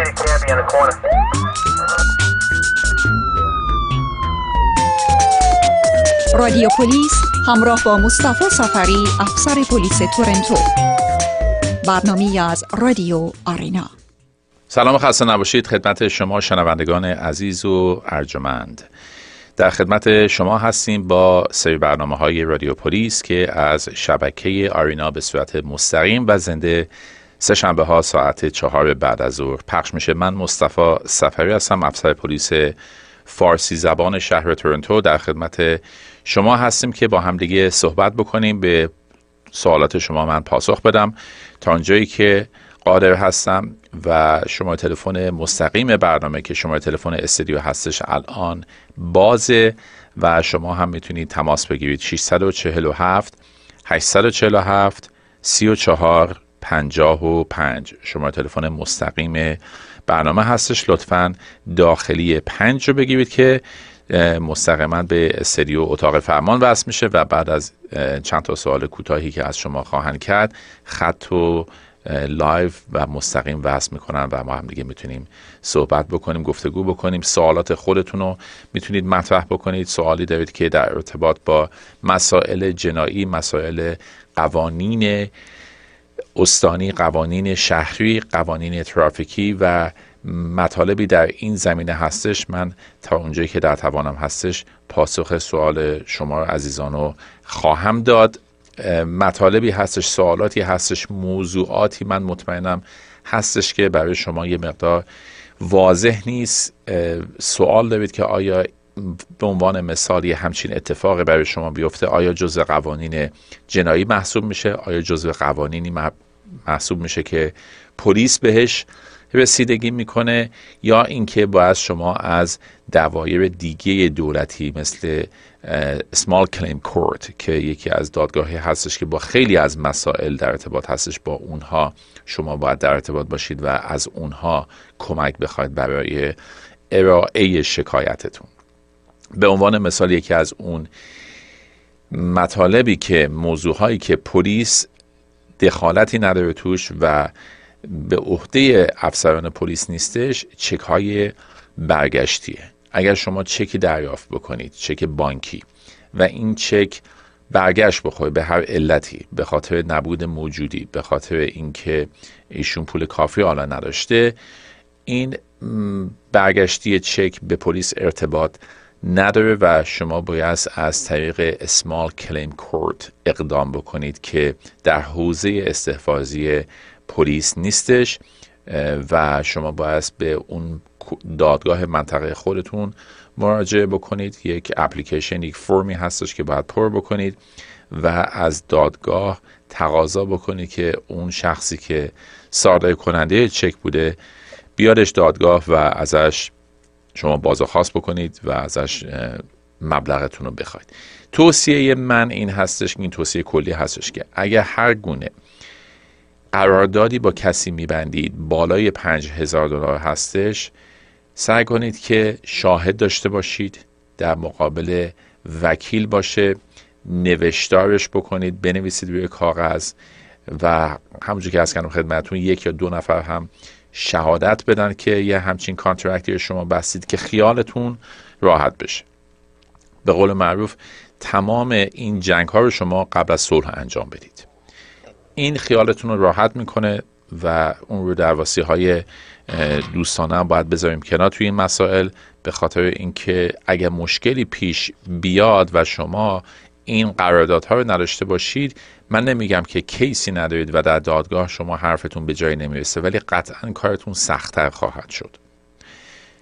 in the corner. رادیو پلیس همراه با مصطفی سفری افسر پلیس تورنتو. برنامه از رادیو آرینا. سلام و خسته نباشید. خدمت شما شنوندگان عزیز و ارجمند. در خدمت شما هستیم با سری برنامه های رادیو پلیس که از شبکه آرینا به صورت مستقیم و زنده سه شنبه ها ساعت چهار بعد از ظهر پخش میشه. من مصطفی سفری هستم افسر پلیس فارسی زبان شهر تورنتو. در خدمت شما هستیم که با همدیگه صحبت بکنیم. به سوالات شما من پاسخ بدم. تا اونجایی که قادر هستم و شما تلفن مستقیم برنامه که شما تلفن استودیو هستش الان بازه و شما هم می‌تونید تماس بگیرید. 647 847 34 55 شماره تلفن مستقیم برنامه هستش لطفا داخلی پنج رو بگیرید که مستقیما به استدیو اتاق فرمان وصل میشه و بعد از چند تا سوال کوتاهی که از شما خواهند کرد خط رو live و مستقیم وصل می‌کنن و ما هم دیگه می‌تونیم صحبت بکنیم گفتگو بکنیم. سوالات خودتون رو می‌تونید مطرح بکنید. سوالی دارید که در ارتباط با مسائل جنایی مسائل قوانین استانی قوانین شهری قوانین ترافیکی و مطالبی در این زمینه هستش. من تا اونجایی که در توانم هستش پاسخ سوال شما عزیزان رو خواهم داد. مطالبی هستش سوالاتی هستش موضوعاتی من مطمئنم هستش که برای شما یه مقدار واضح نیست. سوال دارید که آیا به عنوان مثال همچین اتفاقی برای شما بیفته. آیا جزء قوانین جنایی محسوب میشه؟ آیا جزء قوانینی محسوب میشه که پلیس بهش رسیدگی می‌کنه؟ یا اینکه باید شما از دوایر دیگه دولتی مثل Small Claim Court که یکی از دادگاهی هستش که با خیلی از مسائل در ارتباط هستش با اونها شما باید در ارتباط باشید و از اونها کمک بخواید برای ارائه شکایتتون. به عنوان مثال یکی از اون مطالبی که موضوعهایی که پلیس دخالتی نداره توش و به عهده افسران پلیس نیستش چک های برگشتیه. اگر شما چکی دریافت بکنید چک بانکی و این چک برگشت بخوره به هر علتی به خاطر نبود موجودی به خاطر اینکه ایشون پول کافی حالا نداشته این برگشتی چک به پلیس ارتباط نداره و شما باید از طریق اسمال کلیم کورت اقدام بکنید که در حوزه استحفاظی پلیس نیستش و شما باید به اون دادگاه منطقه خودتون مراجعه بکنید. یک اپلیکیشن یک فرمی هستش که باید پر بکنید و از دادگاه تقاضا بکنید که اون شخصی که صادر کننده چک بوده بیادش دادگاه و ازش شما بازخواست بکنید و ازش مبلغتون رو بخواید. توصیه من این هستش این توصیه کلی هستش که اگر هر گونه قراردادی با کسی میبندید بالای پنج هزار دلار هستش سعی کنید که شاهد داشته باشید در مقابل وکیل باشه نوشتارش بکنید بنویسید روی کاغذ و همونجور که از کنم خدمتون یک یا دو نفر هم شهادت بدن که یه همچین کانترکتی شما بستید که خیالتون راحت بشه. به قول معروف تمام این جنگ ها رو شما قبل از صلح انجام بدید. این خیالتون رو راحت می‌کنه و اون رو در های دوستانه هم باید بذاریم کنار توی این مسائل به خاطر اینکه اگر مشکلی پیش بیاد و شما این قراردادها رو نداشته باشید. من نمیگم که کیسی ندارید و در دادگاه شما حرفتون به جایی نمی‌رسه ولی قطعا کارتون سختتر خواهد شد.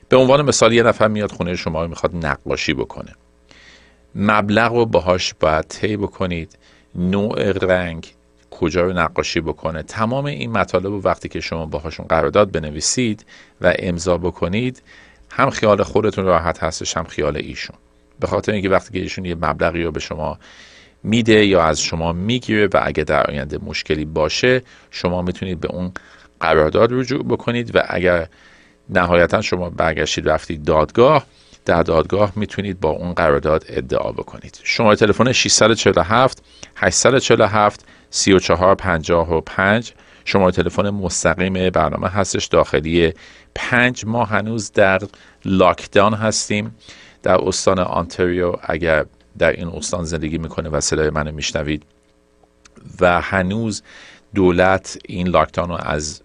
به عنوان مثال یه نفر میاد خونه شما رو می‌خواد نقاشی بکنه. مبلغ رو باهاش باید طی بکنید. نوع رنگ کجا رو نقاشی بکنه. تمام این مطالب رو وقتی که شما باهاشون قرارداد بنویسید و امضا بکنید هم خیال خودتون راحت هستش هم خیال ایشون. به خاطر اینکه وقتی که ایشون یه مبلغی رو به شما میده یا از شما می‌گیره و اگه در آینده مشکلی باشه شما می‌تونید به اون قرارداد رجوع بکنید و اگر نهایتا شما برگشتید رفتید دادگاه در دادگاه می‌تونید با اون قرارداد ادعا بکنید. شما تلفن 647 847 3455 شماره تلفن مستقیم برنامه هستش داخلی پنج. ماه هنوز در لاکدان هستیم. در استان آنتریو اگر در این استان زندگی می‌کنه و صدای منو میشنوید. و هنوز دولت این لاکدان رو از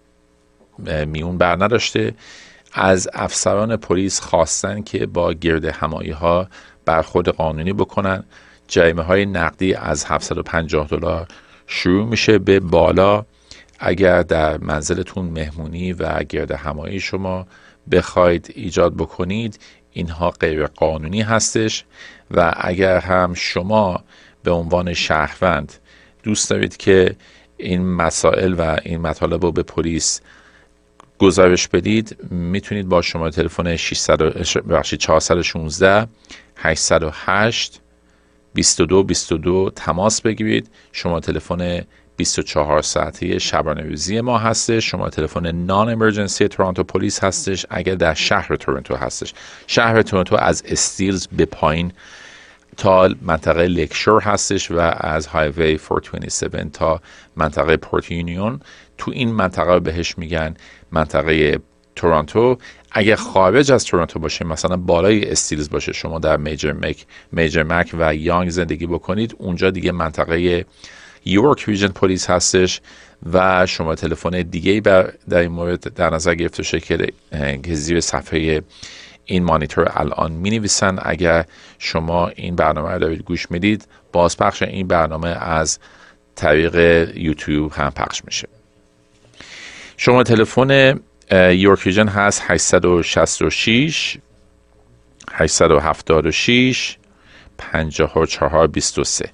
میون بر نداشته. از افسران پلیس خواستن که با گرد همایی ها برخورد قانونی بکنن. جریمه های نقدی از 750 دلار شروع میشه به بالا. اگر در منزلتون مهمونی و گرد همایی شما بخواید ایجاد بکنید اینها غیر قانونی هستش و اگر هم شما به عنوان شهروند دوست دارید که این مسائل و این مطالب رو به پلیس گزارش بدید می‌تونید با شما تلفن 416 808 22 22 تماس بگیرید. شماره تلفن 24 ساعته شبانه روزی ما هستش. شماره تلفن non-emergency Toronto Police هستش. اگر در شهر تورنتو هستش. شهر تورنتو از استیلز به پایین تا منطقه لکشور هستش و از highway 427 تا منطقه پورت یونیون. تو این منطقه بهش میگن منطقه تورنتو. اگر خارج از تورنتو باشه مثلا بالای استیلز باشه شما در میجر مک میجر مک و یانگ زندگی بکنید اونجا دیگه منطقه یورک ریژن پلیس هستش و شما تلفن دیگه بر در این مورد در نظر گرفته شکل که زیر صفحه این مانیتور الان می نویسن اگر شما این برنامه رو دارید گوش می‌دید بازپخش این برنامه از طریق یوتیوب هم پخش میشه. شما تلفن یورک ریژن هست 866 876 54 23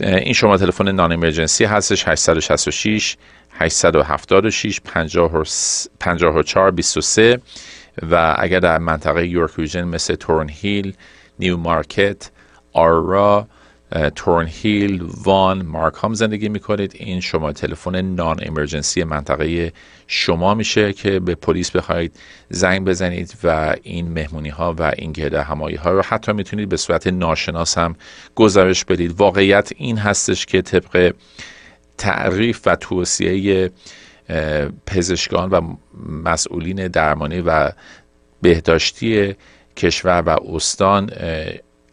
این شما تلفن نان امرجنسی هستش 866 876 54 23 و اگر در منطقه یورک ریژن مثل تورن هیل نیو مارکت آرا تورن هیل وان مارک هم زندگی می‌کنید. این شما تلفن نان امرجنسی منطقه شما میشه که به پلیس بخواید زنگ بزنید و این مهمونی ها و این گرده همایی ها رو حتی می‌تونید به صورت ناشناس هم گزارش بدید. واقعیت این هستش که طبق تعریف و توصیه پزشکان و مسئولین درمانی و بهداشتی کشور و استان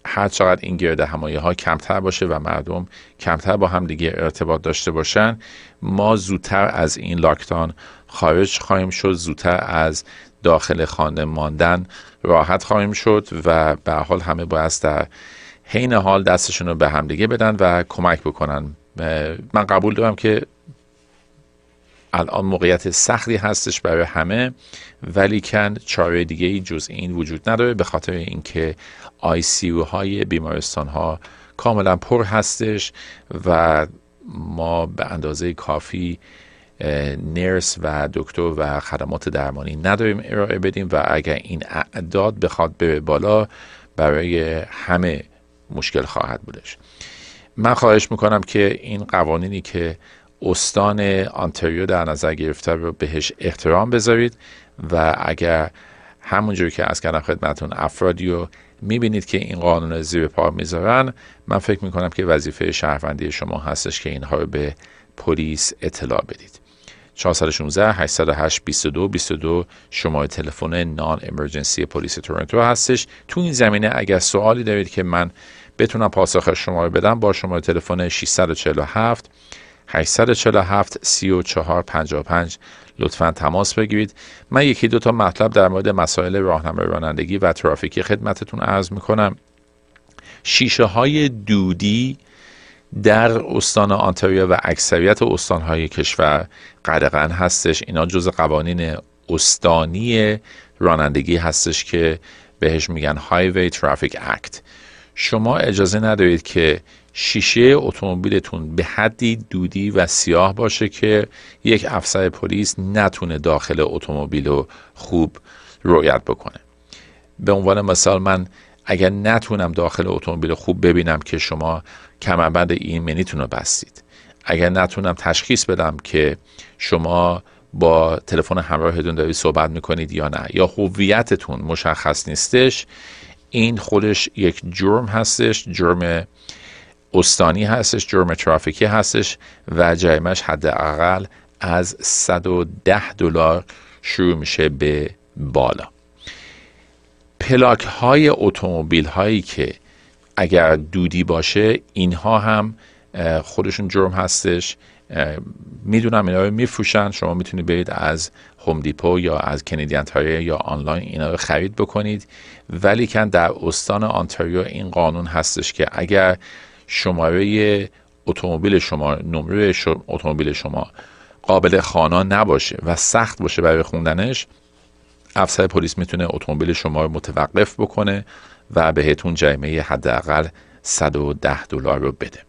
هر چقدر این گرده همایی ها کمتر باشه و مردم کمتر با هم دیگه ارتباط داشته باشن ما زودتر از این لاکتان خارج خواهیم شد زودتر از داخل خانه ماندن راحت خواهیم شد و به حال همه باید در حین حال دستشون رو به هم دیگه بدن و کمک بکنن. من قبول دارم که الان موقعیت سختی هستش برای همه ولی کن چاره دیگه ای جز این وجود نداره به خاطر اینکه آی سی های بیمارستان ها کاملا پر هستش و ما به اندازه کافی نرس و دکتر و خدمات درمانی نداریم ارائه بدیم و اگر این اعداد بخواد بره بالا برای همه مشکل خواهد بودش. من خواهش می‌کنم که این قوانینی که استان آنتریو در نظر گرفته رو بهش احترام بذارید و اگر همونجور که از کردم خدمتون افرادی رو می‌بینید که این قانون زیر پا می‌ذارن من فکر می‌کنم که وظیفه شهروندی شما هستش که اینها رو به پلیس اطلاع بدید. 416 808 22 22 شماره تلفن نان امرجنسی پلیس تورنتو هستش. تو این زمینه اگر سوالی دارید که من بتونم پاسخ شما رو بدم با شماره تلفن 647 847 34 55 لطفا تماس بگیرید. من یکی دو تا مطلب در مورد مسائل راهنمای رانندگی و ترافیکی خدمتتون عرض می‌کنم. شیشه های دودی در استان آنتاریو و اکثریت استانهای کشور قدغن هستش. اینا جز قوانین استانی رانندگی هستش که بهش میگن هایوی ترافیک اکت شما اجازه ندارید که شیشه اتومبیلتون به حدی دودی و سیاه باشه که یک افسر پلیس نتونه داخل اتومبیل رو خوب رویت بکنه. به عنوان مثال من اگر نتونم داخل اتومبیل خوب ببینم که شما کمربند ایمنیتون رو بستید. اگر نتونم تشخیص بدم که شما با تلفن همراهتون دارید صحبت می‌کنید یا نه یا هویتتون مشخص نیستش این خودش یک جرم هستش جرم استانی هستش جرم ترافیکی هستش و جریمش حداقل از 110 دلار شروع میشه به بالا. پلاک های اتومبیل هایی که اگر دودی باشه اینها هم خودشون جرم هستش. می‌دونم اینا رو میفروشن. شما می‌تونید برید از هوم دیپو یا از کندیان یا آنلاین اینا رو خرید بکنید. ولی کن در استان آنتاریو این قانون هستش که اگر شماره اتومبیل شما نمره اتومبیل شما قابل خانا نباشه و سخت باشه برای خوندنش. افسر پلیس می‌تونه اتومبیل شما رو متوقف بکنه و بهتون جریمه حداقل 110 دلار رو بده.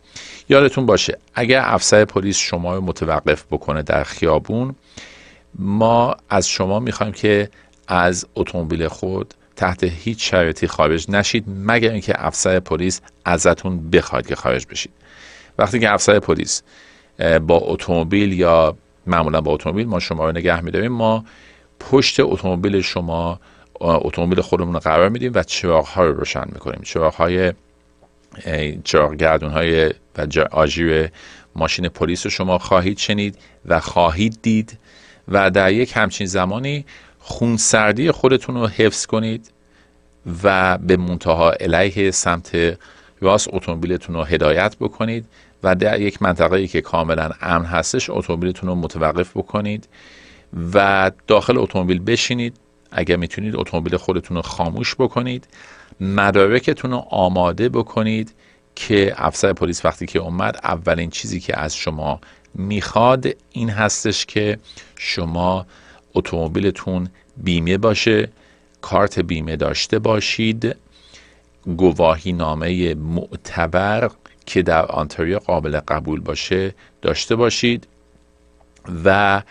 یادتون باشه اگر افسر پلیس شما رو متوقف بکنه در خیابون ما از شما می‌خوایم که از اتومبیل خود تحت هیچ شرایطی خارج نشید مگر اینکه افسر پلیس ازتون بخواد که خارج بشید. وقتی که افسر پلیس با اتومبیل یا معمولا با اتومبیل ما شما رو نگه میداریم ما پشت اتومبیل شما اتومبیل خودمون رو قرار میدیم و چراغ ها رو روشن می‌کنیم. چراغ های چراغ گردون های و آژیر ماشین پلیس رو شما خواهید شنید و خواهید دید. و در یک همچین زمانی خونسردی خودتون رو حفظ کنید و به منتها علیه سمت راست اتومبیلتون رو هدایت بکنید و در یک منطقه که کاملا امن هستش اتومبیلتون رو متوقف بکنید و داخل اتومبیل بشینید. اگر می‌تونید اتومبیل خودتون رو خاموش بکنید مدارکتون رو آماده بکنید که افسر پلیس وقتی که اومد اولین چیزی که از شما می‌خواد این هستش که شما اتومبیلتون بیمه باشه کارت بیمه داشته باشید. گواهی نامه معتبر که در آنتاریو قابل قبول باشه داشته باشید و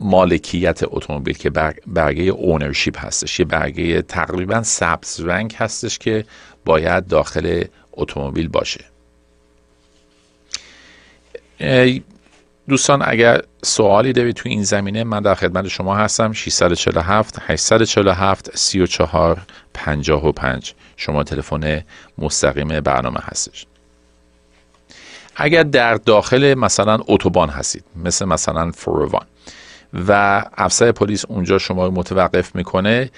مالکیت اتومبیل که برگه اونرشیپ هستش. یه برگه تقریبا سبز رنگ هستش که باید داخل اتومبیل باشه. دوستان اگر سوالی دارید تو این زمینه من در خدمت شما هستم. 647 847 34 55 شما تلفن مستقیم برنامه هستش. اگر در داخل مثلا اتوبان هستید مثل مثلا فروان و افسر پلیس اونجا شما رو متوقف می‌کنه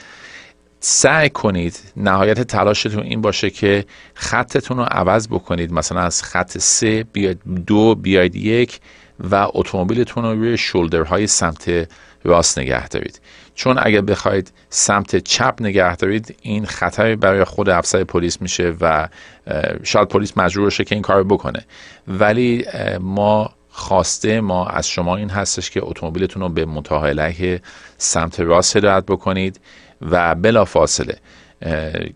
سعی کنید نهایت تلاشتون این باشه که خطتون رو عوض بکنید. مثلا از خط سه بیاید دو بیاید یک. و اتومبیلتون رو روی شولدرهای سمت راست نگه دارید. چون اگر بخواید سمت چپ نگه دارید این خطری برای خود افسر پلیس میشه و شاید پلیس مجبور باشه که این کار بکنه. ولی ما خواسته ما از شما این هستش که اتومبیلتون رو به منتهای علیه سمت راست هدایت بکنید و بلا فاصله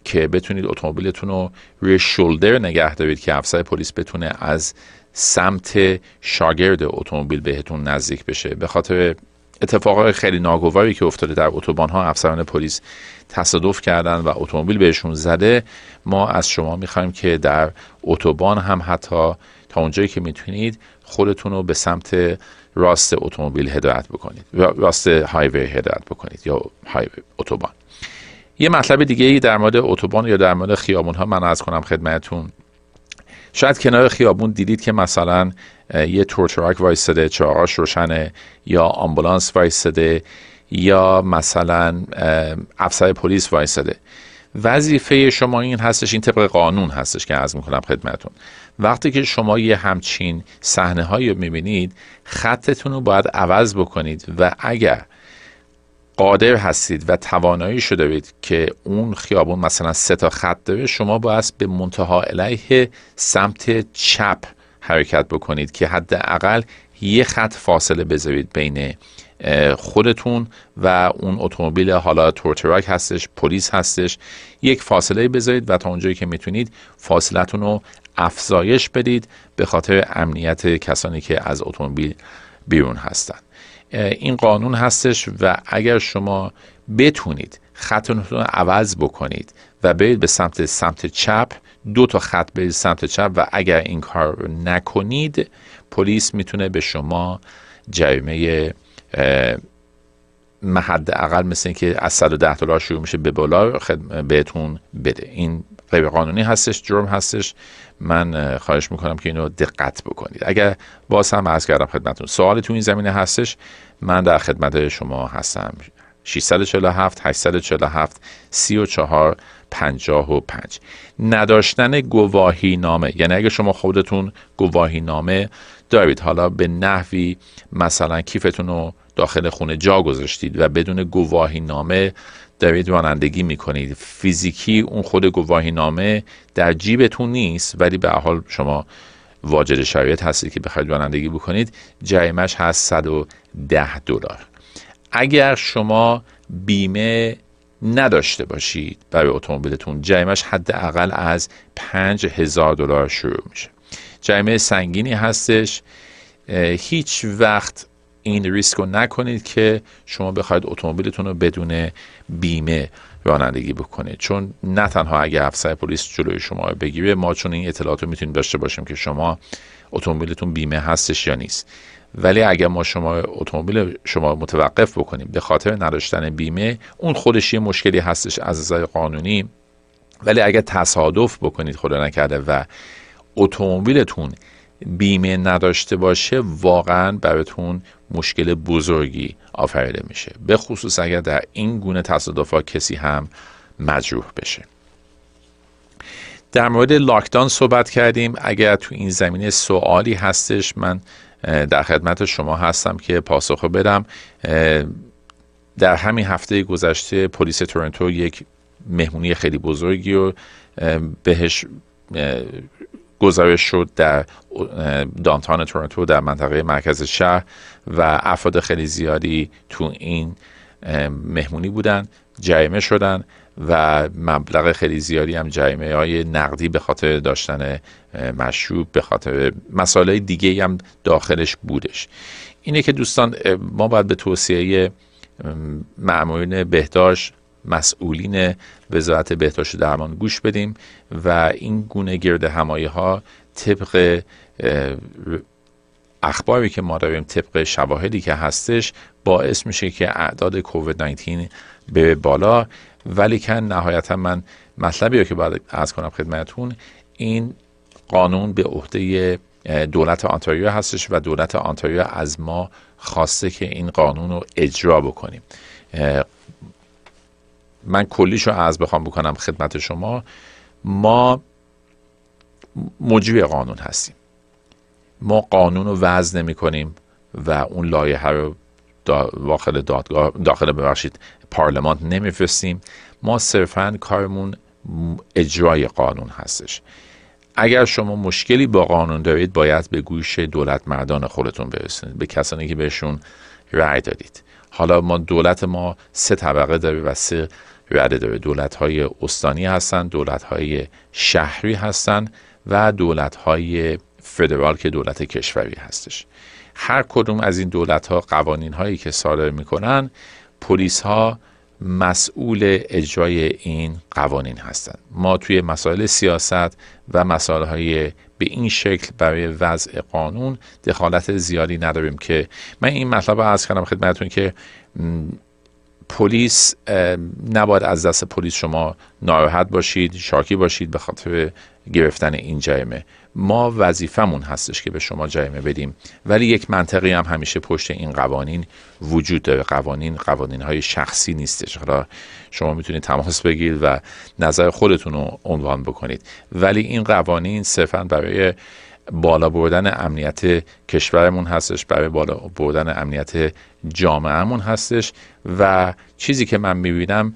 که بتونید اتومبیلتون رو روی شولدر نگه دارید که افسر پلیس بتونه از سمت شاگرد اتومبیل بهتون نزدیک بشه. به خاطر اتفاقات خیلی ناگواری که افتاده در اتوبان ها افسران پلیس تصادف کردن و اتومبیل بهشون زده ما از شما می‌خوایم که در اتوبان هم حتی تا اونجایی که می‌تونید خودتون رو به سمت راست اتومبیل هدایت بکنید. راست highway هدایت بکنید یا highway اتوبان. یه مطلب دیگه ای در مورد اتوبان یا در مورد خیابون ها من عرض کنم خدمتون شاید کنار خیابون دیدید که مثلا یه tow truck وایستده چراغاش روشنه یا آمبولانس وایستده یا مثلا افسر پلیس وایستده وظیفه شما این هستش این طبق قانون هستش که عرض می‌کنم خدمتون وقتی که شما یه همچین صحنه هایی رو می‌بینید خطتون رو باید عوض بکنید و اگر قادر هستید و توانایی شده دارید که اون خیابون مثلا سه تا خط داره شما باید به منتها علیه سمت چپ حرکت بکنید که حداقل یه خط فاصله بذارید بین خودتون و اون اتومبیل حالا تورتراک هستش پلیس هستش. یک فاصله بذارید و تا اونجایی که می‌تونید فاصلتون رو افزایش بدید به خاطر امنیت کسانی که از اتومبیل بیرون هستن. این قانون هستش و اگر شما بتونید خطتون رو عوض بکنید و برید به سمت سمت چپ دو تا خط برید سمت چپ و اگر این کار نکنید پلیس می‌تونه به شما جریمه محد اقل مثل اینکه از 110 دلار شروع میشه به بالا بهتون بده. این غیر قانونی هستش جرم هستش من خواهش می‌کنم که اینو دقت بکنید. اگر باز هم عرض کردم خدمتون سوالی تو این زمینه هستش من در خدمت شما هستم. 647 847 34 55 نداشتن گواهی نامه. یعنی اگه شما خودتون گواهی نامه دارید حالا به نحوی مثلا کیفتون رو داخل خونه جا گذاشتید و بدون گواهی نامه دارید رانندگی می‌کنید. فیزیکی اون خود گواهی نامه در جیبتون نیست ولی به حال شما واجد شرایط هستید که بخواید رانندگی بکنید. جریمش هست 110 دلار. اگر شما بیمه نداشته باشید برای اتومبیلتون جریمش حداقل از 5000 دلار شروع میشه. جریمه سنگینی هستش. هیچ وقت این ریسک رو نکنید که شما بخواید اتومبیلتون رو بدون بیمه رانندگی بکنید. چون نه تنها اگر افسر پلیس جلوی شما بگیره ما چون این اطلاعات رو می‌تونیم داشته باشیم که شما اتومبیلتون بیمه هستش یا نیست. ولی اگر ما شما اتومبیل شما متوقف بکنیم به خاطر نداشتن بیمه اون خودش یه مشکلی هستش از نظر قانونی. ولی اگر تصادف بکنید خدا نکرده و اتومبیلتون بیمه نداشته باشه واقعا براتون مشکل بزرگی آفریده میشه. به خصوص اگر در این گونه تصادفات کسی هم مجروح بشه. در مورد لاکدان صحبت کردیم. اگر تو این زمینه سوالی هستش من در خدمت شما هستم که پاسخ بدم. در همین هفته گذشته پلیس تورنتو یک مهمونی خیلی بزرگی رو بهش گزارش شد در دانتان تورنتو در منطقه مرکز شهر و افراد خیلی زیادی تو این مهمونی بودن جریمه شدن و مبلغ خیلی زیادی هم جریمه های نقدی به خاطر داشتن مشروب به خاطر مسائل دیگه هم داخلش بودش. اینه که دوستان ما باید به توصیه معمولین بهداشت مسئولین وزارت بهداشت درمان گوش بدیم و این گونه گرد همایی ها طبق اخباری که ما داریم طبق شواهدی که هستش باعث میشه که اعداد کووید 19 به بالا. ولی که نهایتا من مطلبی رو که باید از کنم خدمتون این قانون به عهده دولت آنتاریو هستش و دولت آنتاریو از ما خواسته که این قانون رو اجرا بکنیم. من کلیش رو از بخوام بکنم خدمت شما. ما مجری قانون هستیم. ما قانون رو وضع نمی کنیم و اون لایحه رو داخل دادگاه داخل ببخشید پارلمان نمیفرستیم. ما صرفا کارمون اجرای قانون هستش. اگر شما مشکلی با قانون دارید باید به گوش دولت مردان خودتون برسونید. به کسانی که بهشون رأی دادید. حالا ما دولت ما سه طبقه داره و سه رده داره دولت های استانی هستند دولت های شهری هستند و دولت های فدرال که دولت کشوری هستش. هر کدوم از این دولت ها قوانین هایی که صادر می‌کنن پلیس ها مسئول اجرای این قوانین هستند ما توی مسائل سیاست و مسائل های به این شکل برای وضع قانون دخالت زیادی نداریم که من این مطلب رو از کردم خدمتتون که پلیس نباید از دست پلیس شما ناراحت باشید شاکی باشید به خاطر گرفتن این جریمه. ما وظیفمون هستش که به شما جریمه بدیم ولی یک منطقی هم همیشه پشت این قوانین وجود داره. قوانین قوانین های شخصی نیستش. حالا شما می‌تونید تماس بگیرید و نظر خودتون رو عنوان بکنید. ولی این قوانین صرفا برای بالا بردن امنیت کشورمون هستش برای بالا بردن امنیت جامعهمون هستش و چیزی که من می‌بینم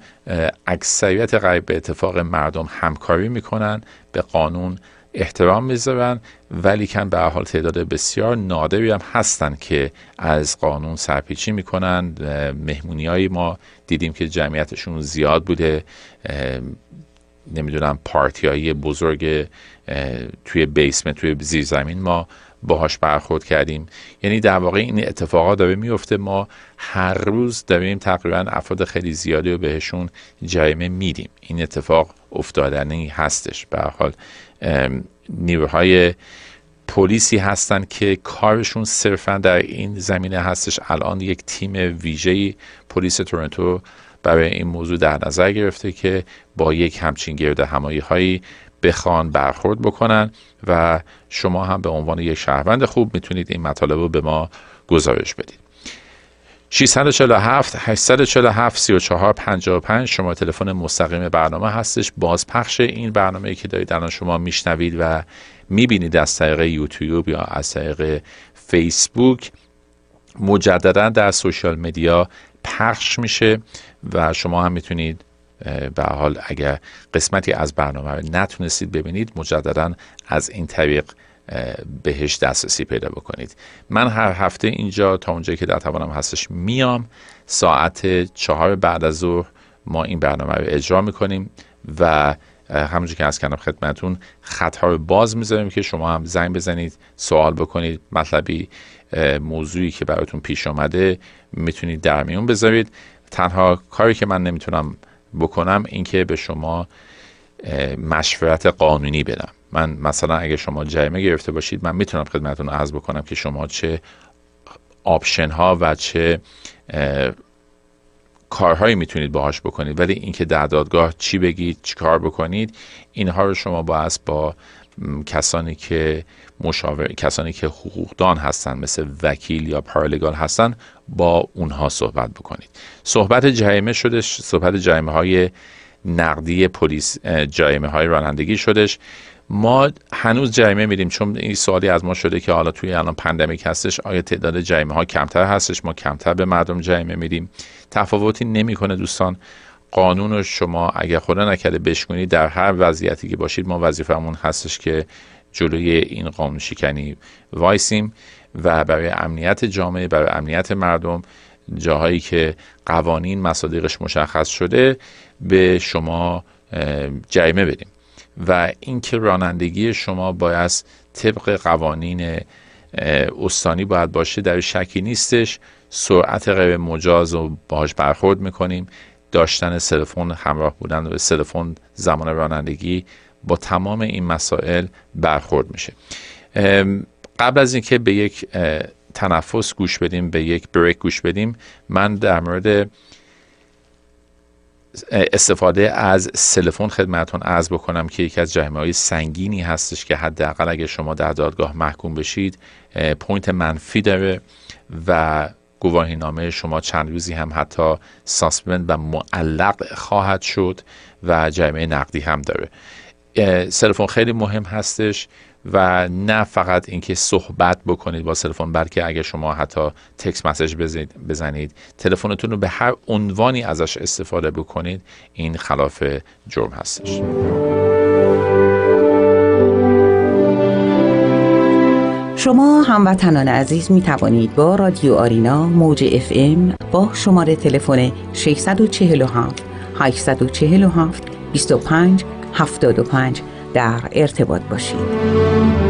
اکثریت غریب به اتفاق مردم همکاری می‌کنن به قانون احترام می‌ذارن ولی کن به حال تعداد بسیار نادری هم هستن که از قانون سرپیچی می‌کنن. مهمونی ما دیدیم که جمعیتشون زیاد بوده. نمی‌دونم پارتی بزرگ توی بیسمنت توی زیرزمین ما باهاش برخورد کردیم. یعنی در واقع این اتفاقات داره میفته. ما هر روز داریم تقریبا افراد خیلی زیادی رو بهشون جریمه میدیم. این اتفاق افتادنی هستش. به حال نیروهای پلیسی هستن که کارشون صرفا در این زمینه هستش. الان یک تیم ویژه پلیس تورنتو برای این موضوع در نظر گرفته که با یک همچین گرد همایی هایی بخوان برخورد بکنن و شما هم به عنوان یک شهروند خوب می‌تونید این مطالب رو به ما گزارش بدید. 647 847 34 55 شما تلفن مستقیم برنامه هستش. بازپخش این برنامه که دارید الان شما میشنوید و می‌بینید از طریق یوتیوب یا از طریق فیسبوک مجددا در سوشال مدیا پخش میشه و شما هم می‌تونید به حال اگر قسمتی از برنامه نتونستید ببینید مجددا از این طریق بهش دسترسی پیدا بکنید. من هر هفته اینجا تا اونجایی که در توانم هستش میام. ساعت چهار بعد از ظهر ما این برنامه رو اجرا می‌کنیم و همونجور که از کردم خدمتون خطها رو باز می‌ذاریم که شما هم زنگ بزنید سوال بکنید مطلبی موضوعی که براتون پیش آمده می‌تونید در میون بذارید. تنها کاری که من نمی‌تونم بکنم اینکه به شما مشورت قانونی بدم. من مثلا اگه شما جریمه گرفته باشید من می‌تونم خدمتتون عرض بکنم که شما چه آپشن ها و چه کارهایی می‌تونید باهاش بکنید. ولی اینکه در دادگاه چی بگید چی کار بکنید اینها رو شما باید با کسانی که مشاور کسانی که حقوقدان هستن مثل وکیل یا پارالگال هستن با اونها صحبت بکنید. صحبت جریمه شدش صحبت جریمه های نقدی پلیس جریمه های رانندگی شدش. ما هنوز جریمه میدیم چون این سوالی از ما شده که حالا توی الان pandemic هستش آیا تعداد جریمه ها کمتر هستش؟ ما کمتر به مردم جریمه میدیم. تفاوتی نمی‌کنه دوستان. قانون رو شما اگر خدا نکرده بشکنید در هر وضعیتی که باشید ما وظیفمون هستش که جلوی این قانون شکنی وایسیم و برای امنیت جامعه برای امنیت مردم جاهایی که قوانین مصادیقش مشخص شده به شما جریمه بدیم. و اینکه رانندگی شما باید طبق قوانین استانی باید باشه در شکی نیستش. سرعت غیر مجاز رو باهاش برخورد می‌کنیم. داشتن cell phone همراه بودن و cell phone زمان رانندگی با تمام این مسائل برخورد میشه. قبل از اینکه به یک تنفس گوش بدیم به یک break گوش بدیم من در مورد استفاده از cell phone خدمتون عرض بکنم که یکی از جریمه های سنگینی هستش که حداقل اگه شما در دادگاه محکوم بشید point منفی داره و گواهی نامه شما چند روزی هم حتی suspend و معلق خواهد شد و جریمه نقدی هم داره. cell phone خیلی مهم هستش و نه فقط اینکه صحبت بکنید با تلفن بلکه اگر شما حتی text message بزنید تلفنتون رو به هر عنوانی ازش استفاده بکنید. این خلاف جرم هستش. شما هموطنان عزیز می توانید با رادیو آرینا موج اف ام با شماره تلفن 647 847 25 75 در ارتباط باشید.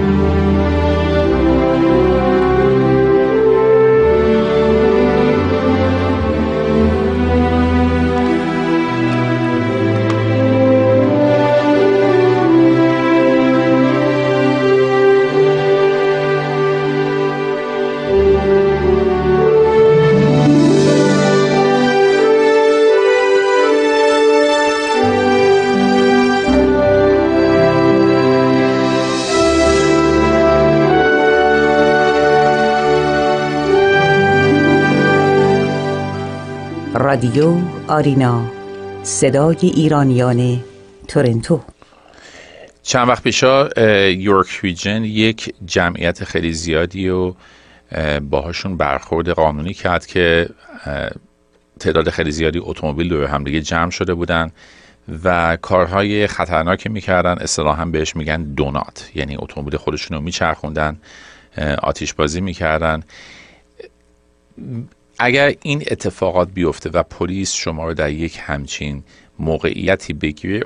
رادیو آرینا صدای ایرانیان تورنتو. چند وقت پیشا یورک ریجن یک جمعیت خیلی زیادی و باهاشون برخورد قانونی کرد که تعداد خیلی زیادی اتومبیل دور همدیگه جمع شده بودن و کارهای خطرناکی می‌کردن. اصطلاحا بهش میگن دونات. یعنی اتومبیل خودشون رو میچرخوندن آتیش بازی می‌کردن. اگر این اتفاقات بیفته و پلیس شما رو در یک همچین موقعیتی بگیره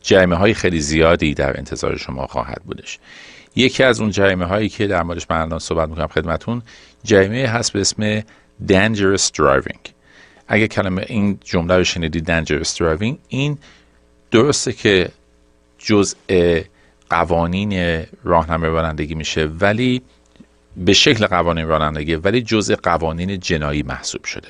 جریمه های خیلی زیادی در انتظار شما خواهد بودش. یکی از اون جریمه هایی که در موردش من الان صحبت می‌کنم خدمتون جریمه هست به اسم dangerous driving. اگه کلمه این جمله رو شنیدی dangerous driving این درسته که جزء قوانین راهنمای رانندگی میشه ولی به شکل قوانین رانندگی ولی جزء قوانین جنایی محسوب شده.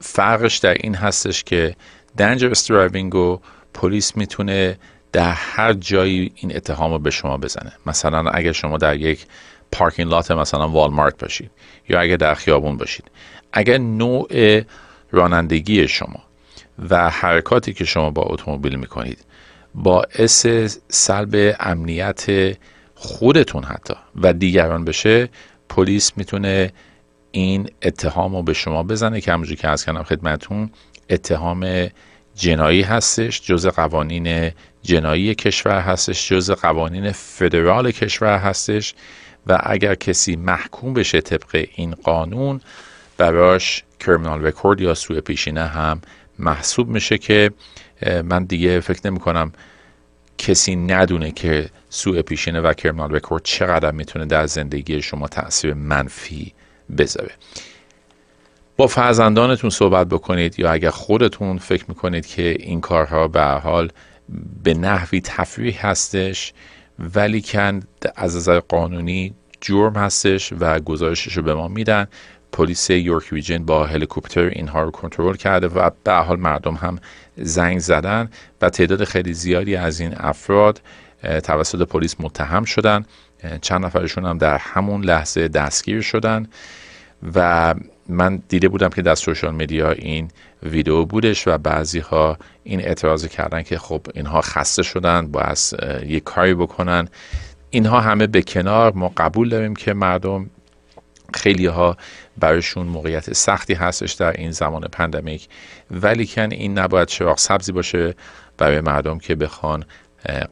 فرقش در این هستش که dangerous driving رو پلیس می‌تونه در هر جایی این اتهام رو به شما بزنه. مثلا اگر شما در یک پارکینگ لات مثلا والمارت باشید یا اگر در خیابون باشید. اگر نوع رانندگی شما و حرکاتی که شما با اتومبیل می‌کنید باعث سلب امنیت خودتون حتی و دیگران بشه پلیس می‌تونه این اتهام رو به شما بزنه که همونجور که از کردم خدمتون اتهام جنایی هستش جز قوانین جنایی کشور هستش جز قوانین فدرال کشور هستش و اگر کسی محکوم بشه طبق این قانون براش کرمینال رکورد یا سوء پیشینه هم محسوب میشه که من دیگه فکر نمی کنم کسی ندونه که سوء پیشینه و کرمینال رکورد چقدر می‌تونه در زندگی شما تاثیر منفی بذاره. با فرزندانتون صحبت بکنید یا اگر خودتون فکر می‌کنید که این کارها به حال به نحوی تفریح هستش ولی کن از نظر قانونی جرم هستش و گزارشش رو به ما میدن پلیس یورک ریجن با هلیکوپتر اینها رو کنترل کرده و به حال مردم هم زنگ زدن و تعداد خیلی زیادی از این افراد توسط پلیس متهم شدن. چند نفرشون هم در همون لحظه دستگیر شدن و من دیده بودم که در سوشال مدیا این ویدیو بودش و بعضی ها این اعتراض کردن که خب اینها خسته شدن باید یک کاری بکنن. اینها همه به کنار ما قبول داریم که مردم خیلی ها برایشون موقعیت سختی هستش در این زمان پندمیک. ولی کن این نباید چراغ سبزی باشه برای مردم که بخوان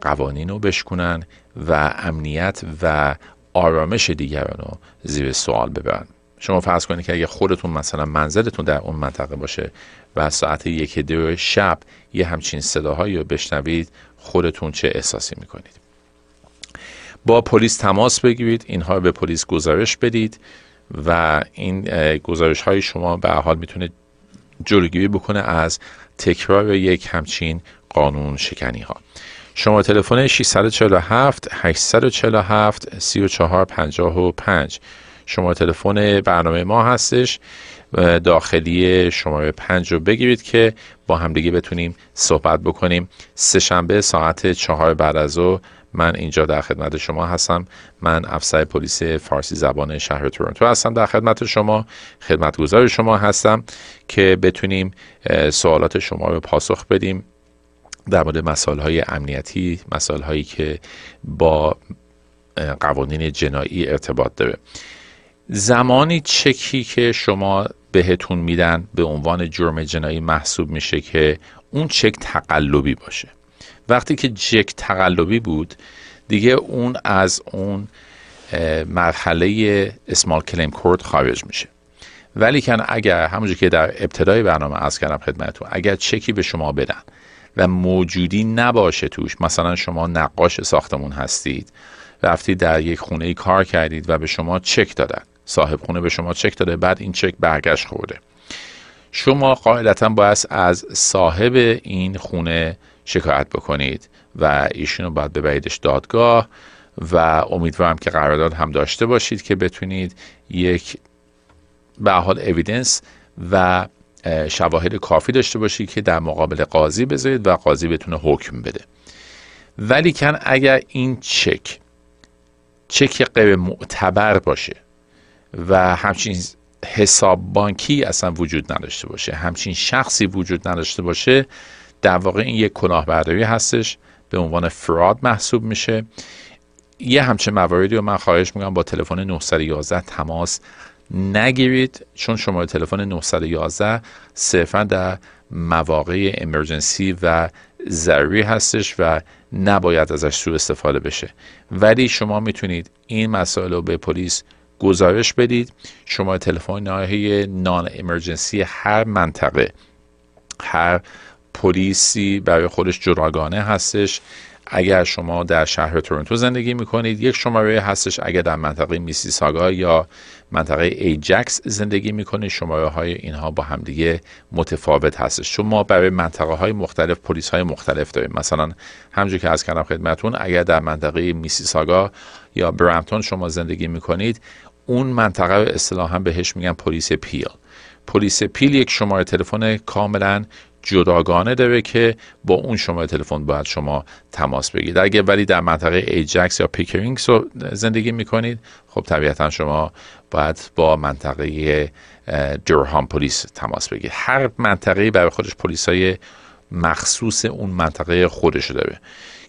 قوانین رو بشکنن و امنیت و آرامش دیگران رو زیر سوال ببرن. شما فرض کنید که اگه خودتون مثلا منزلتون در اون منطقه باشه و ساعت یک دو شب یه همچین صداهایی رو بشنوید خودتون چه احساسی می‌کنید؟ با پلیس تماس بگیرید اینها رو به پلیس گزارش بدید. و این گزارش های شما به حال می‌تونه جلوگیری بکنه از تکرار یک همچین قانون شکنی ها شما تلفن 647 847 3455 شما تلفن برنامه ما هستش. داخلی شماره پنج رو بگیرید که با همدیگه بتونیم صحبت بکنیم. سه شنبه ساعت چهار بعد از او من اینجا در خدمت شما هستم. من افسر پلیس فارسی زبان شهر تورنتو هستم. در خدمت شما خدمتگزار شما هستم که بتونیم سوالات شما رو پاسخ بدیم. در مورد مسائل های امنیتی مسائل هایی که با قوانین جنایی ارتباط داره. زمانی چکی که شما بهتون میدن به عنوان جرم جنایی محسوب میشه که اون چک تقلبی باشه. وقتی که چک تقلبی بود دیگه اون از اون مرحله اسمال کلیم کورد خارج میشه. ولی کن اگر همونجور که در ابتدای برنامه از کردم خدمتتون اگر چکی به شما بدن و موجودی نباشه توش مثلا شما نقاش ساختمون هستید رفتید در یک خونه ای کار کردید و به شما چک دادن صاحب خونه به شما چک داده بعد این چک برگشت خورده. شما قاعدتا باید از صاحب این خونه شکایت بکنید و ایشون رو باید ببریدش دادگاه و امیدوارم که قرارداد هم داشته باشید که بتونید یک به حال اویدنس و شواهد کافی داشته باشید که در مقابل قاضی بذارید و قاضی بتونه حکم بده. ولی کن اگر این چک چک غیر معتبر باشه و همچین حساب بانکی اصلا وجود نداشته باشه همچین شخصی وجود نداشته باشه در واقع این یک کلاهبرداری هستش به عنوان فراد محسوب میشه. یه همچین مواردی رو من خواهش می‌کنم با تلفن 911 تماس نگیرید چون شماره تلفن 911 صرفا در مواقع امرجنسی و ضروری هستش و نباید ازش سوء استفاده بشه. ولی شما می‌تونید این مسائل رو به پلیس گزارش بدید. شما تلفن ناحیه نان امرجنسی هر منطقه هر پلیسی برای خودش جداگانه هستش. اگر شما در شهر تورنتو زندگی می‌کنید یک شماره هستش اگر در منطقه میسیساگا یا منطقه ایجکس زندگی می‌کنید شماره های اینها با همدیگه متفاوت هستش. چون ما برای منطقه های مختلف پلیس های مختلف داریم. مثلا همجور که عرض کردم خدمتون اگر در منطقه میسیساگا یا برامتون شما زندگی می‌کنید اون منطقه رو اصطلاحا بهش میگن پلیس پیل. پلیس پیل یک شماره تلفن کاملا جداگانه داره که با اون شماره تلفن باید شما تماس بگیرید. اگه ولی در منطقه ایجکس یا پیکرینگ رو زندگی می‌کنید خب طبیعتا شما باید با منطقه Durham Police تماس بگیرید. هر منطقه برای خودش پلیس های مخصوص اون منطقه خودش داره.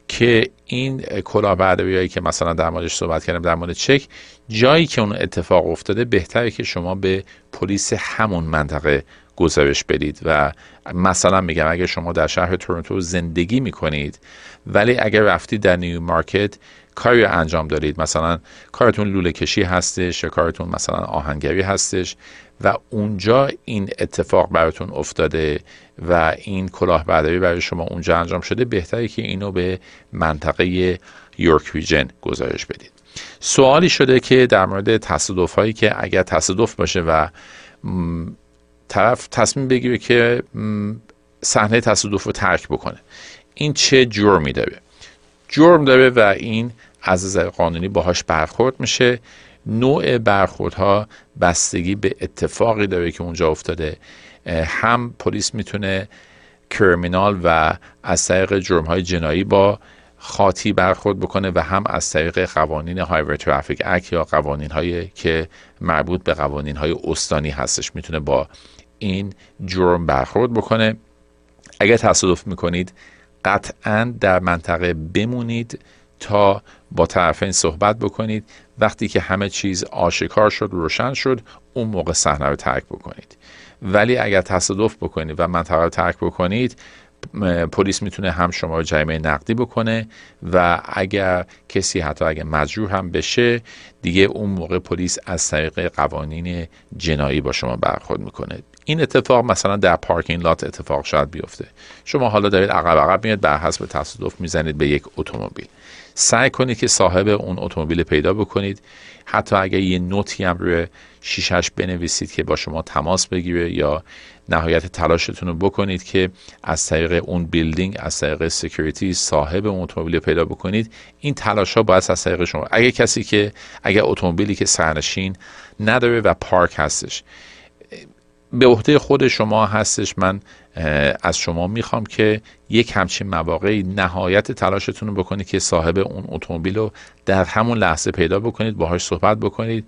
که این کلاهبرداریایی که مثلا در موردش صحبت کردیم در مورد چک جایی که اون اتفاق افتاده بهتره که شما به پلیس همون منطقه گزارش بدید. و مثلا میگم اگر شما در شهر تورنتو زندگی می‌کنید ولی اگر رفتید در نیو مارکت کاری انجام دارید. مثلا کارتون لوله کشی هستش یا کارتون مثلا آهنگری هستش. و اونجا این اتفاق براتون افتاده و این کلاهبرداری برای شما اونجا انجام شده بهتره که اینو به منطقه یورک ریجن گزارش بدید. سوالی شده که در مورد تصادف هایی که اگر تصادف باشه و طرف تصمیم بگیره که صحنه تصادف رو ترک بکنه این چه جرمی داره؟ جرم داره و این از نظر قانونی باهاش برخورد میشه. نوع برخوردها بستگی به اتفاقی داره که اونجا افتاده. هم پلیس می‌تونه کرمینال و از طریق جرم های جنایی با خاطی برخورد بکنه و هم از طریق قوانین هایور ترافیک اک یا قوانین هایی که مربوط به قوانین های استانی هستش می‌تونه با این جرم برخورد بکنه. اگر تصادف می‌کنید قطعا در منطقه بمونید. تا با طرفین صحبت بکنید. وقتی که همه چیز آشکار شد روشن شد اون موقع صحنه رو ترک بکنید. ولی اگر تصادف بکنید و منطقه رو ترک بکنید پلیس می‌تونه هم شما رو جریمه نقدی بکنه و اگر کسی حتی اگر مجروح هم بشه دیگه اون موقع پلیس از طریق قوانین جنایی با شما برخورد می‌کنه. این اتفاق مثلا در پارکینگ لات اتفاق شاید بیفته. شما حالا دارید عقب عقب میاد بر حسب تصادف می‌زنید به یک اتومبیل. سعی کنید که صاحب اون اتومبیل پیدا بکنید. حتی اگر یه note ی هم روی شیشش بنویسید که با شما تماس بگیره یا نهایت تلاشتون رو بکنید که از طریق اون building از طریق security صاحب اون اتومبیل پیدا بکنید این تلاش ها باید از طریق شما. اگر کسی که اگر اتومبیلی که سرنشین نداره و پارک هستش به عهده خود شما هستش من از شما می‌خوام که یک همچین مواقعی نهایت تلاشتون رو بکنید که صاحب اون اتومبیل رو در همون لحظه پیدا بکنید باهاش صحبت بکنید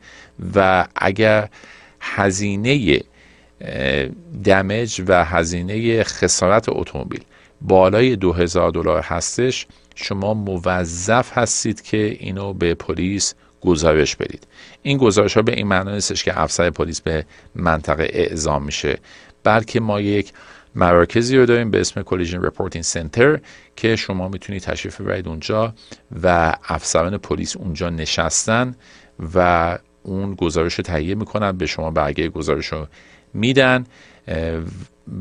و اگر هزینه دمج و هزینه خسارت اتومبیل بالای دو هزار دلار هستش شما موظف هستید که اینو به پلیس گزارش بدید. این گزارش ها به این معنی نیستش که افسر پلیس به منطقه اعزام میشه بلکه ما یک مراکزی رو داریم به اسم collision reporting center که شما می‌تونید تشریف ببرید اونجا و افسران پلیس اونجا نشستن و اون گزارش رو تهیه می‌کنن به شما برگه گزارش رو میدن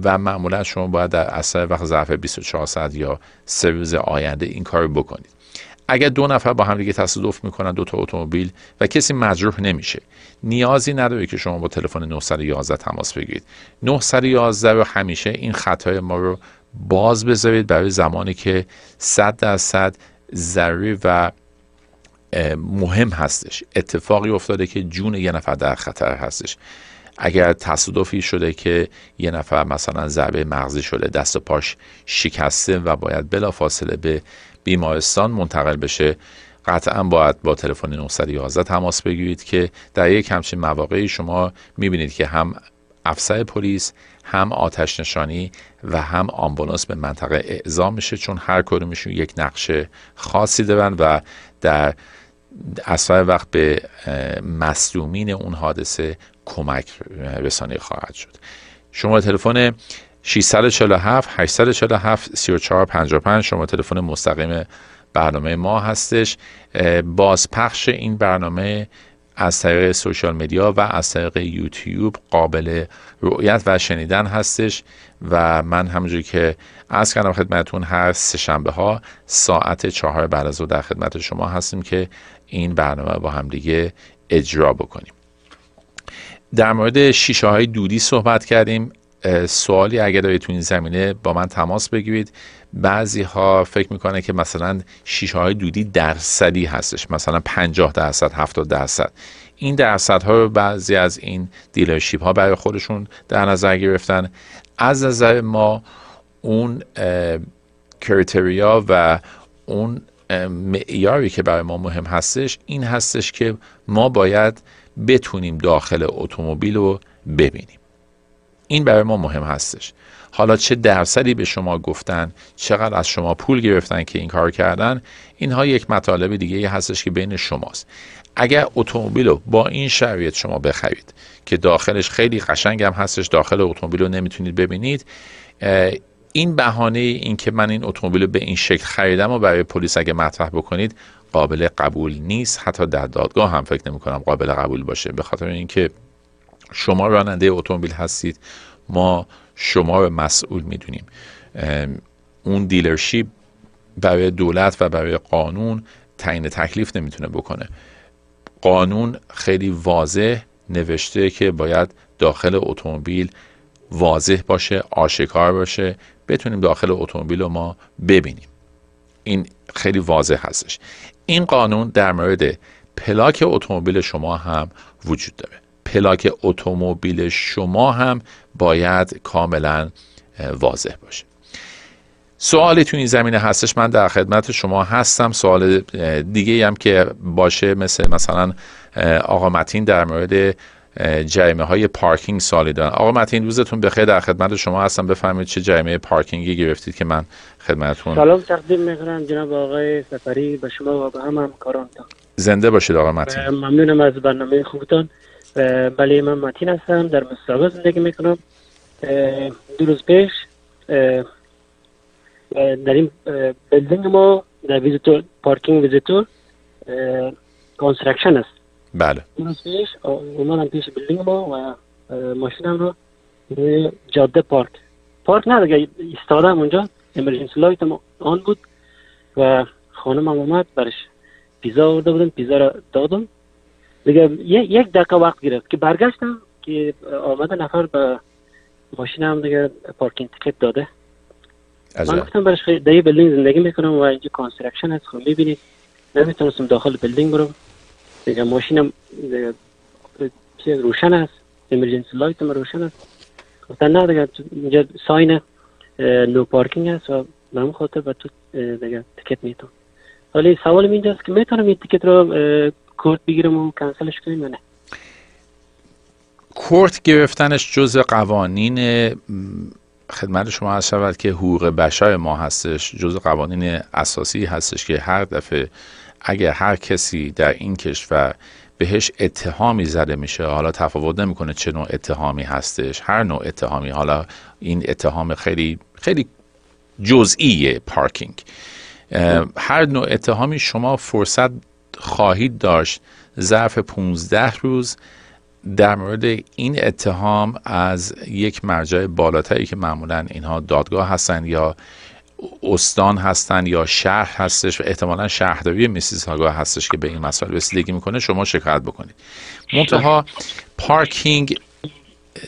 و معمولا شما باید در اسرع وقت ظرف 24 ساعت یا سه روز آینده این کار بکنید. اگر دو نفر با هم دیگه تصادف می‌کنن دو تا اتومبیل و کسی مجروح نمیشه نیازی نداره که شما با تلفن 911 تماس بگیرید. 911 رو همیشه این خطای ما رو باز بذارید برای زمانی که 100 درصد ضروری و مهم هستش. اتفاقی افتاده که جون یه نفر در خطر هستش. اگر تصادفی شده که یه نفر مثلا ضربه مغزی شده دست و پاش شکسته و باید بلافاصله به بیمارستان منتقل بشه قطعا باید با تلفن 911 تماس بگیرید که در یک همچین مواقعی شما می‌بینید که هم افسر پلیس هم آتش نشانی و هم آمبولانس به منطقه اعزام میشه چون هر کدومشون یک نقش خاصی دارن و در اصفر وقت به مصدومین اون حادثه کمک رسانی خواهد شد. شما تلفن 647 847 3455 شما تلفن مستقیم برنامه ما هستش. بازپخش این برنامه از طریق سوشال میدیا و از طریق یوتیوب قابل رؤیت و شنیدن هستش و من همونجوری که از کردم خدمتون هر سه شنبه ها ساعت چهار بعد از در خدمت شما هستیم که این برنامه با همدیگه اجرا بکنیم. در مورد شیشه های دودی صحبت کردیم. سوالی اگر دارید تو این زمینه با من تماس بگیرید. بعضی ها فکر می‌کنه که مثلا شیشه های دودی درصدی هستش. مثلا 50 درصد 70 درصد. این درصدها رو بعضی از این دیلرشیپ ها برای خودشون در نظر گرفتن. از نظر ما اون کریتریا و اون معیاری که برای ما مهم هستش این هستش که ما باید بتونیم داخل اتومبیل رو ببینیم. این برای ما مهم هستش. حالا چه درصدی به شما گفتن چقدر از شما پول گرفتن که این کار کردن اینها یک مطالب دیگه هستش که بین شماست. اگر اتومبیل رو با این شرایط شما بخرید که داخلش خیلی قشنگ هم هستش داخل اتومبیل رو نمی‌تونید ببینید این بهانه این که من این اتومبیل به این شکل خریدم و برای پلیس اگه مطرح بکنید قابل قبول نیست. حتی در دادگاه هم فکر نمی کنم قابل قبول باشه. به خاطر اینکه شما راننده اتومبیل هستید ما شما رو مسئول می‌دونیم. اون دیلرشیپ برای دولت و برای قانون تعیین تکلیف نمی‌تونه بکنه. قانون خیلی واضح نوشته که باید داخل اتومبیل واضح باشه آشکار باشه بتونیم داخل اتومبیل رو ما ببینیم. این خیلی واضح هستش. این قانون در مورد پلاک اتومبیل شما هم وجود داره. پلاک اتومبیل شما هم باید کاملا واضح باشه. سوالی تو این زمینه هستش. من در خدمت شما هستم. سوال دیگه هم که باشه مثل مثلا آقا متین در مورد جریمه های پارکینگ سوالی دارن. آقا متین روزتون بخیر. در خدمت شما هستم. بفرمایید چه جریمه پارکینگی گرفتید که من خدمتتون سلام تقدیم می‌کنم جناب آقای سفری. به شما و به هم همکارانتان. زنده باشید آقا متین. ممنونم از برنامه خوبتان. بله من متین هستم در میسیساگا زندگی می‌کنم. دو روز پیش در این building ما در visitor parking visitor construction است. بله. دو روز پیش اومدم پیش building ما و ماشینم رو جاده پارک. پارک نه دیگه ایستادم اونجا. emergency light on بود و خانم هم اومد برش پیزا آورده بودم پیزا رو دادم. دیگه یک دقیقه وقت گرفت که برگشتم که آمده نفر به ماشین هم دیگه parking ticket داده. من گفتم برش خیلی دیگه building زندگی می‌کنم و اینجا construction هست خب می‌بینید نمی‌تونستم داخل building برم. دیگه ماشینم دیگه روشن است emergency light هم روشن است گفتن نه دیگه اینجا sign no parking هست و اون خاطر به تو دیگه ticket می‌تونم ولی سوال اینجاست که می‌تونم این ticket رو court بگیرم و کنسلش کنیم نه؟ court گرفتنش جز قوانین خدمت شما هست شود که حقوق بشر ما هستش جز قوانین اساسی هستش که هر دفعه اگر هر کسی در این کشور بهش اتهامی زده میشه حالا تفاوت نمی‌کنه چه نوع اتهامی هستش هر نوع اتهامی حالا این اتهام خیلی خیلی جزئی پارکینگ. هر نوع اتهامی شما فرصت خواهید داشت. ظرف 15 روز در مورد این اتهام از یک مرجع بالاتری که معمولا اینها دادگاه هستند یا استان هستند یا شهر هستش و احتمالا شهرداری میسیساگا هستش که به این مسائل رسیدگی می‌کنه شما شکایت بکنید. منتها پارکینگ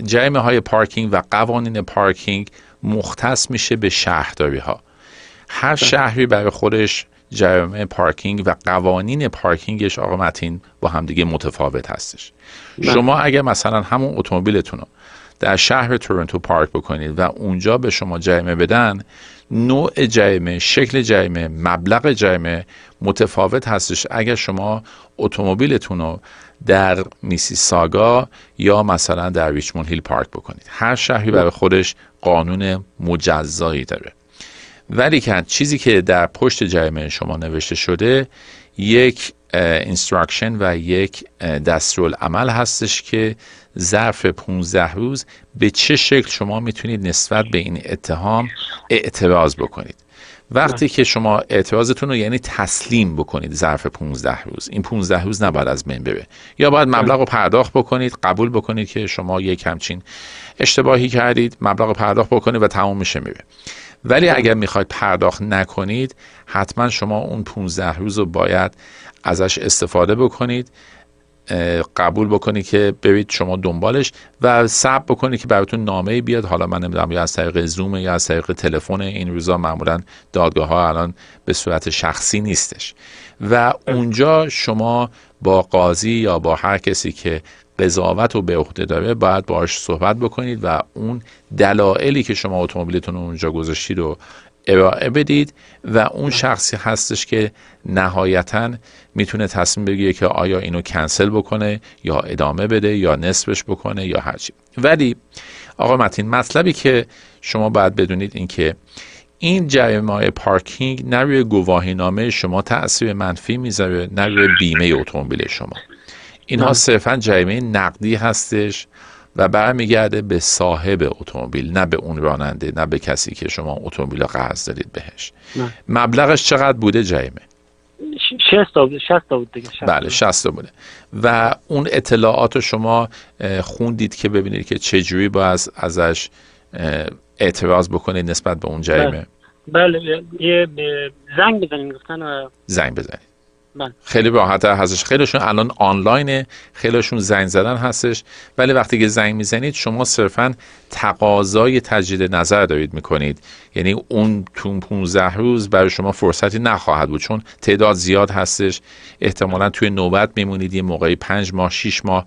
جریمه های پارکینگ و قوانین پارکینگ مختص میشه به شهرداری ها هر شهری برای خودش جریمه پارکینگ و قوانین پارکینگش آقا متین با همدیگه متفاوت هستش. شما اگر مثلا همون اتومبیلتون رو در شهر تورنتو پارک بکنید و اونجا به شما جریمه بدن نوع جریمه شکل جریمه مبلغ جریمه متفاوت هستش. اگر شما اتومبیلتون رو در میسیساگا یا مثلا در ریچموند هیل پارک بکنید. هر شهری برای خودش قانون مجزایی داره. ولی که چیزی که در پشت جریمه شما نوشته شده یک instruction و یک دستورالعمل هستش که ظرف 15 روز به چه شکل شما می‌تونید نسبت به این اتهام اعتراض بکنید. وقتی که شما اعتراضتون رو یعنی تسلیم بکنید ظرف 15 روز این 15 روز نباید از بین بره. یا باید مبلغ رو پرداخت بکنید قبول بکنید که شما یک همچین اشتباهی کردید مبلغ رو پرداخت بکنید و تمام میشه میره. ولی اگر می‌خواید پرداخت نکنید حتما شما اون 15 روز رو باید ازش استفاده بکنید قبول بکنی که برید شما دنبالش و صبر بکنی که براتون نامه بیاد. حالا من نمی‌دونم یا از طریق زوم یا از طریق تلفن این روزا معمولا دادگاه ها الان به صورت شخصی نیستش. و اونجا شما با قاضی یا با هر کسی که قضاوت رو به عهده داره باید باهاش صحبت بکنید و اون دلایلی که شما اتومبیلتون اونجا گذاشتید رو ارائه بدید و اون شخصی هستش که نهایتا می‌تونه تصمیم بگیره که آیا اینو کنسل بکنه یا ادامه بده یا نصفش بکنه یا هرچی ولی آقا متین مطلبی که شما باید بدونید این که این جریمه پارکینگ نه روی گواهی نامه شما تاثیر منفی می‌ذاره نه روی بیمه اتومبیل شما. اینها صرفا جریمه نقدی هستش و برمیگرده به صاحب اتومبیل نه به اون راننده نه به کسی که شما اتومبیل رو قرض دارید بهش. مبلغش چقدر بوده جریمه؟ 60 بود دیگه بله 60 بوده. و اون اطلاعات رو شما خوندید که ببینید که چجوری با از ازش اعتراض بکنید نسبت به اون جریمه؟ بله, یه زنگ بزنید گفتن زنگ بزنید. بله. خیلی راحت هستش. خیلیشون الان آنلاینه. خیلیشون زنگ زدن هستش. ولی وقتی که زنگ می‌زنید شما صرفا تقاضای تجدید نظر دارید می‌کنید. یعنی اون تو 15 روز برای شما فرصتی نخواهد بود. چون تعداد زیاد هستش. احتمالا توی نوبت میمونید. یه موقعی 5 ماه 6 ماه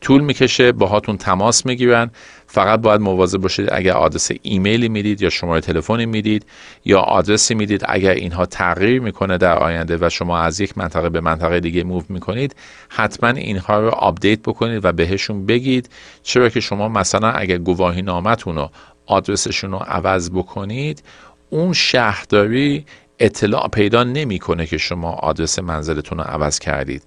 طول می‌کشه. باهاتون تماس می‌گیرن. فقط باید مواظب باشید اگر آدرس ایمیلی می‌دید یا شماره تلفنی می‌دید یا آدرسی می‌دید اگر اینها تغییر می‌کنه در آینده و شما از یک منطقه به منطقه دیگه move می‌کنید حتما اینها رو update بکنید و بهشون بگید. چرا که شما مثلا اگر گواهی نامتون رو آدرسشون رو عوض بکنید اون شهرداری اطلاع پیدا نمی‌کنه که شما آدرس منزلتون رو عوض کردید.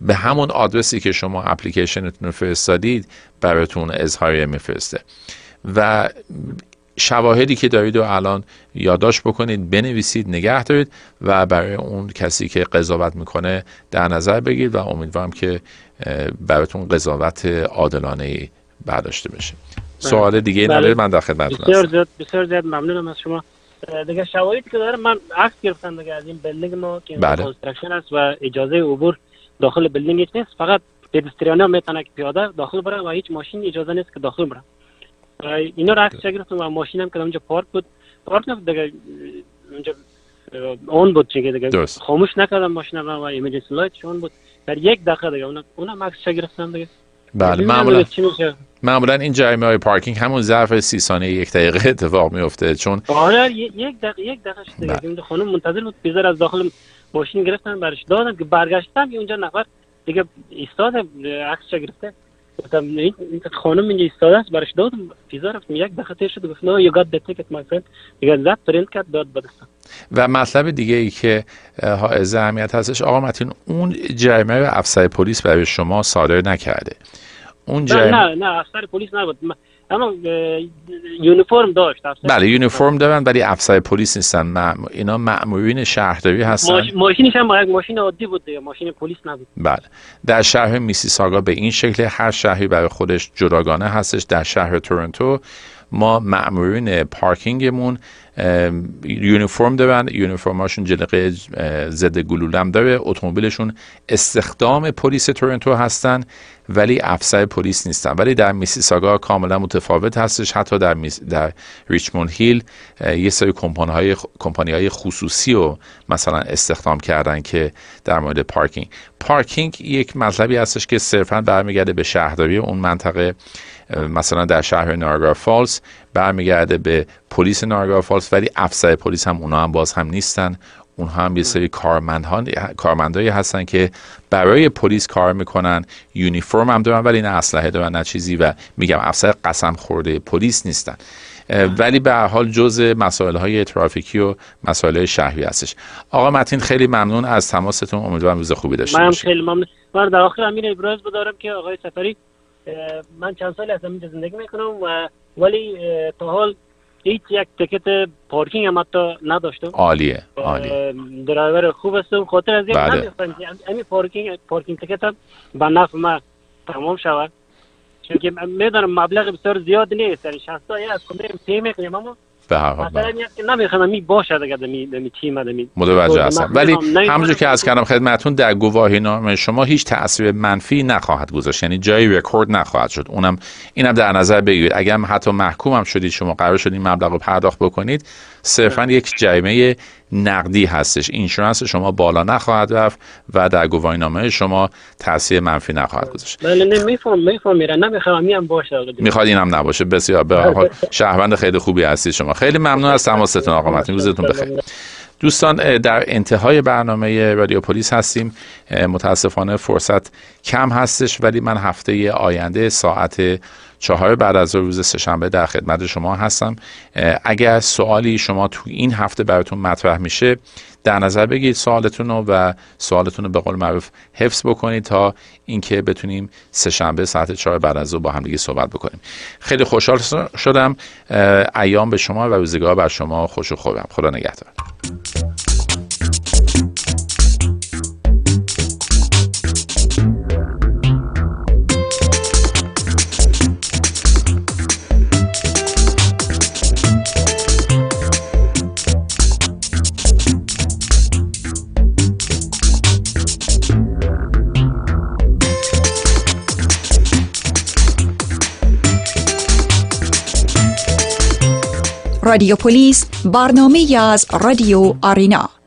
به همون آدرسی که شما اپلیکیشنتون رو فرستادید براتون اظهاریه میفرسته و شواهدی که دارید و الان یادداشت بکنید بنویسید نگه دارید و برای اون کسی که قضاوت می‌کنه در نظر بگیرید و امیدوارم که براتون قضاوت عادلانه برداشته بشه بله. سوال دیگه بله. ندارید من در خدمتتون بسیار زیاد بسیار زیاد ممنونم از شما دیگه شواهدی که دارم من عکس گرفتم دیگه از این بلدینگ ما که بله. است و اجازه عبور داخل بلدینگ هیچ نیست فقط پدستریانی هم می‌تونه که پیاده داخل بره و هیچ ماشین اجازه نیست که داخل بره. اینا رو عکس گرفتم و ماشین هم که اونجا پارک بود. پارک نبود دیگه اونجا on بود چه دیگه. خاموش نکردم ماشین و emergency light on بود. در یک دقیقه دیگه اون اونم عکس گرفتم دیگه. بله معمولا معمولا این جریمه های پارکینگ همون ظرف سی ثانیه یک دقیقه اتفاق میفته چون آره یک دقیقه یک دقیقه دیگه. بله. خانم منتظر بود پیزا را از داخل ماشین گرفتن برش. دادم که برگشتم اونجا نفر دیگه ایستاد عکسش گرفته. گفتم این خانم اینجا ایستاده است برش دادم پیزا رفتم یک تیر شد گفت نه you got the ticket my friend. دیگه زد پرینت کرد داد بدستم و مطلب دیگه ای که حائز اهمیت هستش آقا متین اون جریمه افسر پلیس برای شما صادر نکرده. اون جریمه نه نه افسر پلیس نبود. اما یونیفرم داشت بله یونیفرم دارن ولی افسر پلیس نیستن. اینا مأمورین شهرداری هستن. ماش... ماشینش هم ماشین عادی بود دیگه ماشین پلیس نبود. بله. در شهر میسیساگا به این شکل هر شهری برای خودش جداگانه هستش. در شهر تورنتو ما مأمورین پارکینگمون یونیفرم دارن یونیفرماشون جلقه ضد گلولم داره اتومبیلشون استخدام پلیس تورنتو هستن ولی افسر پلیس نیستن. ولی در میسیساگا کاملا متفاوت هستش حتی در, در ریچموند هیل یه سری کمپانی های, کمپانی های خصوصی رو مثلا استخدام کردن که در مورد پارکینگ. پارکینگ یک مطلبی هستش که صرفا برمیگرده به شهرداری اون منطقه. مثلا در شهر نارگار فالس برمیگرده به پلیس نارگار فالس ولی افسر پلیس هم اونا هم باز هم نیستن. اونها هم یه سری کارمندایی هستن که برای پلیس کار می‌کنن. یونیفرم هم دارن ولی نه اسلحه دارن نه چیزی و میگم افسر قسم خورده پلیس نیستن. ولی به هر حال جزء مسائل های ترافیکی و مسائل شهری هستش. آقا متین خیلی ممنون از تماستون. امیدوارم روز خوبی داشته باشید من خیلی ممنون. من در آخر امیر ابراز بدارم که آقای سفری من چند سالی از اینجا زندگی می‌کنم و ولی تا حال هیچ یک تکت پارکینگ هم حتی نداشتم. عالیه عالیه. درایور خوب هستم. خاطر از یک بله. امی پارکینگ پارکینگ تکت هم به نفع ما تمام شود. چون که می‌دونم مبلغ بسیار زیاد نیست. یعنی 60 از کنیم پی می‌کنیم اما به هر حال نمی‌خوام می باشد اگر دمی دمی تیم دمی متوجه هستم. ولی همونجور که از کردم خدمتتون در گواهی نامه شما هیچ تاثیر منفی نخواهد گذاشت. یعنی جایی رکورد نخواهد شد. اونم اینم در نظر بگیرید. اگر حتی محکوم هم شدید شما قرار شد این مبلغ رو پرداخت بکنید صرفا یک جریمه نقدی هستش. اینشورنس شما بالا نخواهد رفت و در گواهی نامه شما تاثیر منفی نخواهد گذاشت. بله نمیفهم میفهم میره نمی‌خوام هم باشه می‌خواد اینم نباشه. بسیار به حال شهروند خیلی خوبی هستید شما. خیلی ممنون از تماستون آقا متین. روزتون بخیر. دوستان در انتهای برنامه رادیو پلیس هستیم. متاسفانه فرصت کم هستش ولی من هفته آینده ساعت چهار بعد از روز سهشنبه در خدمت شما هستم. اگر سوالی شما تو این هفته براتون مطرح میشه در نظر بگیرید سوالتون رو و سوالتون رو به قول معروف حفظ بکنید تا اینکه بتونیم سهشنبه ساعت چهار بعد از با هم دیگه صحبت بکنیم. خیلی خوشحال شدم. ایام به شما و روزگار بر شما. خوش و خوبم خدا نگهدار. رادیو پلیس برنامه از رادیو آرینا.